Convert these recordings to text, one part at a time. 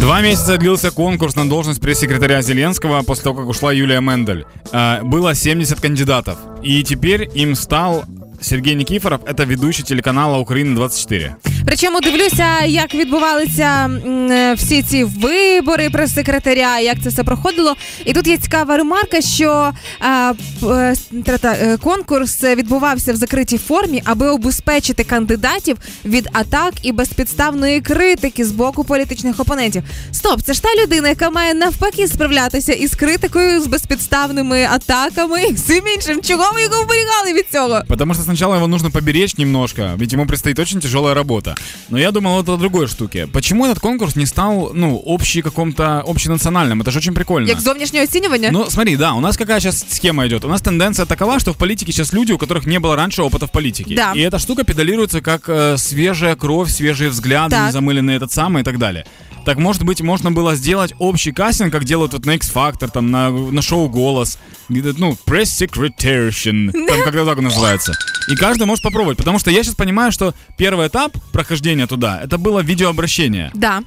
Два месяца длился конкурс на должность пресс-секретаря Зеленского после того, как ушла Юлия Мендель. Э, Было 70 кандидатов. И теперь им стал Сергей Никифоров, это ведущий телеканала Украина 24. Причому дивлюся, як відбувалися е, всі ці вибори прес-секретаря, як це все проходило. І тут є цікава ремарка, що е, е, конкурс відбувався в закритій формі, аби обезпечити кандидатів від атак і безпідставної критики з боку політичних опонентів. Стоп, це ж та людина, яка має навпаки справлятися із критикою, з безпідставними атаками і всім іншим. Чого ви його вберігали від цього? Потому что сначала его нужно поберечь немножко, ведь ему предстоит очень тяжелая работа. Но я думал вот о другой штуке. Почему этот конкурс не стал, ну, общий каком-то, общенациональным? Это же очень прикольно. Як зовнішнє оцінювання? Ну, смотри, да, у нас какая сейчас схема идет? У нас тенденция такова, что в политике сейчас люди, у которых не было раньше опыта в политике. Да. И эта штука педалируется как э, свежая кровь, свежие взгляды, Так. незамыленный этот самый и так далее. Так, может быть, можно было сделать общий кастинг, как делают вот на X-Factor, там, на, на шоу «Голос», где, ну, press secretariation, там как-то так называется. И каждый может попробовать, потому что я сейчас понимаю, что первый этап прохождения туда, это было видеообращение. Да.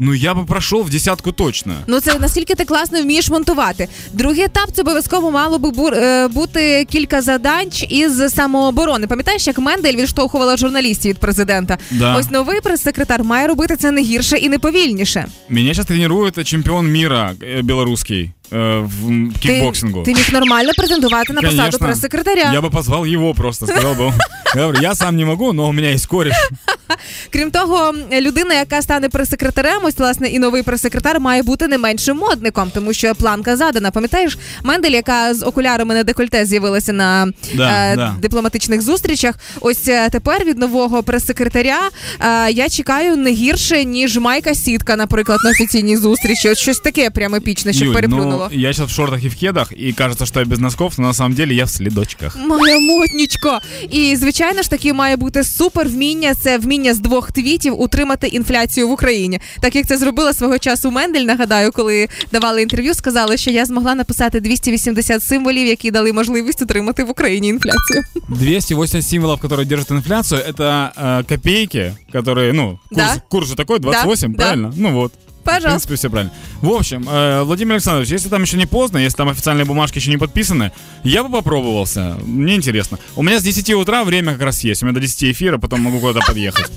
Ну, я бы прошел в десятку точно. Ну це наскільки ти класно вмієш монтувати. Другий етап це обов'язково мало би бу- е, бути кілька задач із самооборони. Пам'ятаєш, як Мендель відштовхувала журналістів від президента? Да. Ось новий прес-секретар має робити це не гірше і не повільніше. Меня сейчас тренирует чемпион мира э, белорусский э, в м, Ти, кикбоксингу. ти міг нормально претендувати на посаду Конечно. прес-секретаря. Я бы позвал его просто, сказал бы, я говорю, я сам не могу, но у меня есть кореш. Крім того, людина, яка стане прес-секретарем, ось власне і новий прес-секретар має бути не меншим модником, тому що планка задана. Пам'ятаєш, Мендель, яка з окулярами на декольте з'явилася на Да, е, да. дипломатичних зустрічах. Ось е, тепер від нового прес-секретаря е, я чекаю не гірше ніж Майка Сітка, наприклад, на офіційній зустрічі. От щось таке прямо епічне, що переплюнуло. ну, я сейчас в шортах и в кедах, и кажется, что я без носков, но на самом деле я в следочках. Моя мотнічко. І звичайно ж таки має бути супер вміння. Це вміння з двох твітів утримати інфляцію в Україні. Так як це зробила свого часу Мендель. Нагадаю, коли давали інтерв'ю, сказали, що я змогла написати 280 символів, які дали можливість утримати в Україні інфляцію. 280 символов, которые держат инфляцию, это э, копейки, которые, ну, курс, Да. курс же такой, 28, Да, да. правильно? Ну вот. В Пожалуйста. принципе, все правильно. В общем, э, Владимир Александрович, если там еще не поздно, если там официальные бумажки еще не подписаны, я бы попробовался. Мне интересно. У меня с 10 утра время как раз есть. У меня до 10 эфира, потом могу куда-то подъехать.